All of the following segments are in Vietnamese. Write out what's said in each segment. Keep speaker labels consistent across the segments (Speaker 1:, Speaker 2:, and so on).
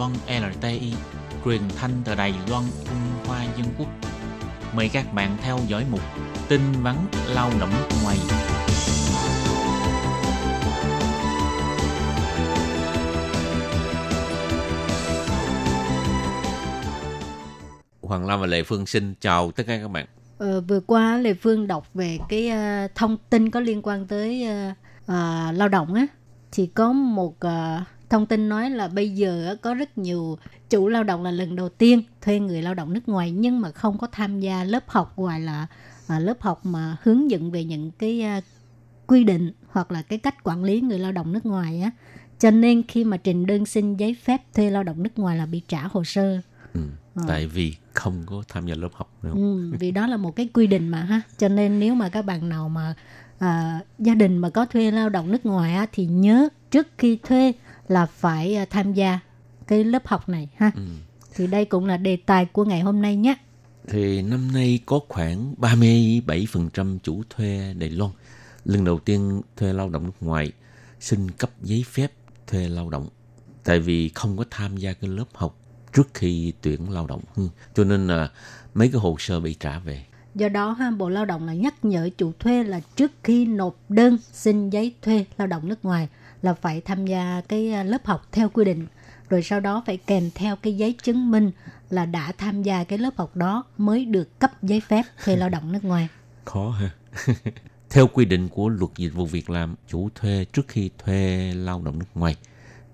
Speaker 1: Loan LTI, truyền thanh từ Đài Loan, Trung Hoa Dân Quốc. Mời các bạn theo dõi mục tin vắn lao động ngoài.
Speaker 2: Hoàng Lam và Lệ Phương xin chào tất cả các bạn.
Speaker 3: Ờ, vừa qua Lê Phương đọc về cái uh, thông tin có liên quan tới uh, uh, lao động á thì có một uh, thông tin nói là bây giờ có rất nhiều chủ lao động là lần đầu tiên thuê người lao động nước ngoài nhưng mà không có tham gia lớp học ngoài là uh, lớp học mà hướng dẫn về những cái uh, quy định hoặc là cái cách quản lý người lao động nước ngoài á. Cho nên khi mà trình đơn xin giấy phép thuê lao động nước ngoài là bị trả hồ sơ.
Speaker 2: Ừ, Tại vì không có tham gia lớp học đúng không?
Speaker 3: Ừ, vì đó là một cái quy định mà ha. Cho nên nếu mà các bạn nào mà à, gia đình mà có thuê lao động nước ngoài á, thì nhớ trước khi thuê là phải à, tham gia cái lớp học này ha?
Speaker 2: Ừ.
Speaker 3: thì đây cũng là đề tài của ngày hôm nay nhé.
Speaker 2: Thì năm nay có khoảng 37% chủ thuê Đài Loan. Lần đầu tiên thuê lao động nước ngoài xin cấp giấy phép thuê lao động. Tại vì không có tham gia cái lớp học trước khi tuyển lao động. Ừ. cho nên là mấy cái hồ sơ bị trả về.
Speaker 3: Do đó ha bộ lao động là nhắc nhở chủ thuê là trước khi nộp đơn xin giấy thuê lao động nước ngoài là phải tham gia cái à, lớp học theo quy định. Rồi sau đó phải kèm theo cái giấy chứng minh là đã tham gia cái lớp học đó mới được cấp giấy phép thuê lao động nước ngoài.
Speaker 2: Khó ha. Theo quy định của luật dịch vụ việc làm, chủ thuê trước khi thuê lao động nước ngoài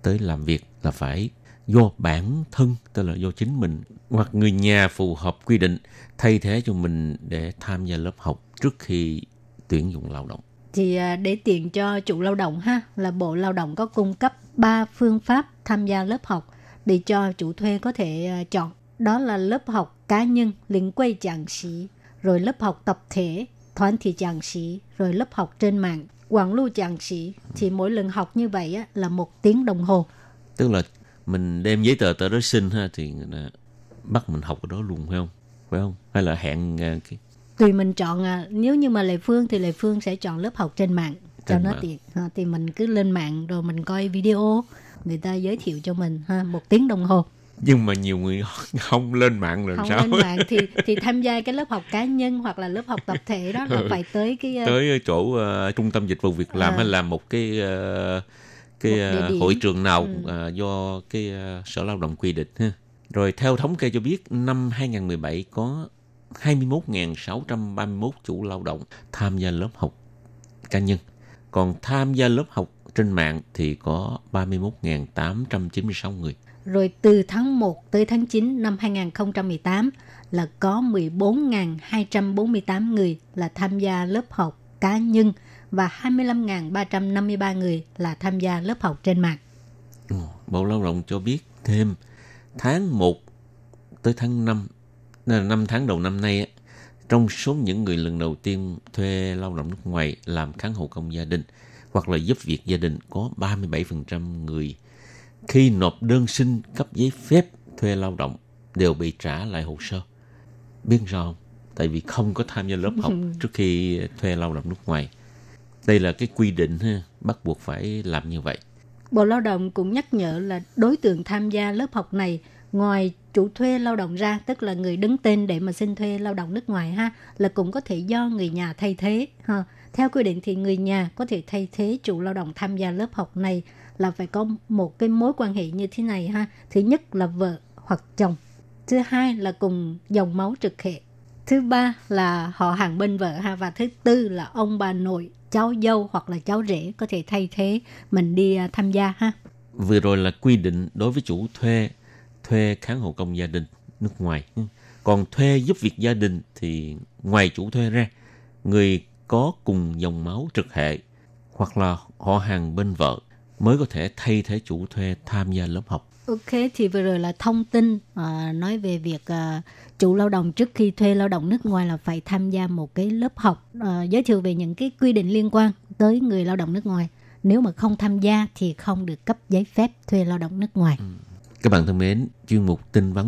Speaker 2: tới làm việc là phải do bản thân, tức là do chính mình hoặc người nhà phù hợp quy định, thay thế cho mình để tham gia lớp học trước khi tuyển dụng lao động
Speaker 3: thì à, để tiện cho chủ lao động ha là bộ lao động có cung cấp 3 phương pháp tham gia lớp học để cho chủ thuê có thể à, chọn. Đó là lớp học cá nhân liên quay giảng sĩ rồi lớp học tập thể thoán thị giảng sĩ rồi lớp học trên mạng. Quảng lưu giảng sĩ thì mỗi lần học như vậy á, là một tiếng đồng hồ.
Speaker 2: Tức là mình đem giấy tờ tới đó xin ha thì bắt mình học ở đó luôn phải không? Phải không? Hay là hẹn à, cái
Speaker 3: tùy mình chọn à, nếu như mà lệ phương thì lệ phương sẽ chọn lớp học trên mạng cho
Speaker 2: Trên
Speaker 3: nó
Speaker 2: mạng.
Speaker 3: tiện ha, thì mình cứ lên mạng rồi mình coi video người ta giới thiệu cho mình ha một tiếng đồng hồ
Speaker 2: nhưng mà nhiều người không lên mạng rồi
Speaker 3: không
Speaker 2: sao
Speaker 3: lên mạng thì thì tham gia cái lớp học cá nhân hoặc là lớp học tập thể đó là
Speaker 2: Ừ.
Speaker 3: phải tới cái uh,
Speaker 2: tới chỗ ờ, trung tâm dịch vụ việc làm
Speaker 3: À.
Speaker 2: hay là một cái ờ, cái
Speaker 3: Một
Speaker 2: ờ,
Speaker 3: điểm.
Speaker 2: hội trường nào
Speaker 3: Ừ.
Speaker 2: ờ, do cái ờ, sở lao động quy định ha. Rồi theo thống kê cho biết năm 2017 có 21.631 chủ lao động tham gia lớp học cá nhân. Còn tham gia lớp học trên mạng thì có 31.896 người.
Speaker 3: rồi từ tháng 1 tới tháng 9 năm 2018 là có 14.248 người là tham gia lớp học cá nhân và 25.353 người là tham gia lớp học trên mạng.
Speaker 2: Bộ Lao động cho biết thêm tháng 1 tới tháng 5, là 5 tháng đầu năm nay, trong số những người lần đầu tiên thuê lao động nước ngoài làm kháng hộ công gia đình hoặc là giúp việc gia đình có 37% người khi nộp đơn xin cấp giấy phép thuê lao động đều bị trả lại hồ sơ. Biết sao không? Tại vì không có tham gia lớp học trước khi thuê lao động nước ngoài. Đây là cái quy định ha, bắt buộc phải làm như vậy.
Speaker 3: Bộ Lao động cũng nhắc nhở là đối tượng tham gia lớp học này ngoài chủ thuê lao động ra, tức là người đứng tên để mà xin thuê lao động nước ngoài ha, là cũng có thể do người nhà thay thế. Ha. Theo quy định thì người nhà có thể thay thế chủ lao động tham gia lớp học này là phải có một cái mối quan hệ như thế này ha. Thứ nhất là vợ hoặc chồng. Thứ hai là cùng dòng máu trực hệ. Thứ ba là họ hàng bên vợ ha và thứ tư là ông bà nội, cháu dâu hoặc là cháu rể có thể thay thế mình đi à, tham gia ha.
Speaker 2: vừa rồi là quy định đối với chủ thuê thuê kháng hộ công gia đình nước ngoài còn thuê giúp việc gia đình thì ngoài chủ thuê ra người có cùng dòng máu trực hệ hoặc là họ hàng bên vợ mới có thể thay thế chủ thuê tham gia lớp học
Speaker 3: Ok, thì vừa rồi là thông tin à, nói về việc à, chủ lao động trước khi thuê lao động nước ngoài là phải tham gia một cái lớp học à, giới thiệu về những cái quy định liên quan tới người lao động nước ngoài. Nếu mà không tham gia thì không được cấp giấy phép thuê lao động nước ngoài
Speaker 2: các bạn thân mến chuyên mục tin vắn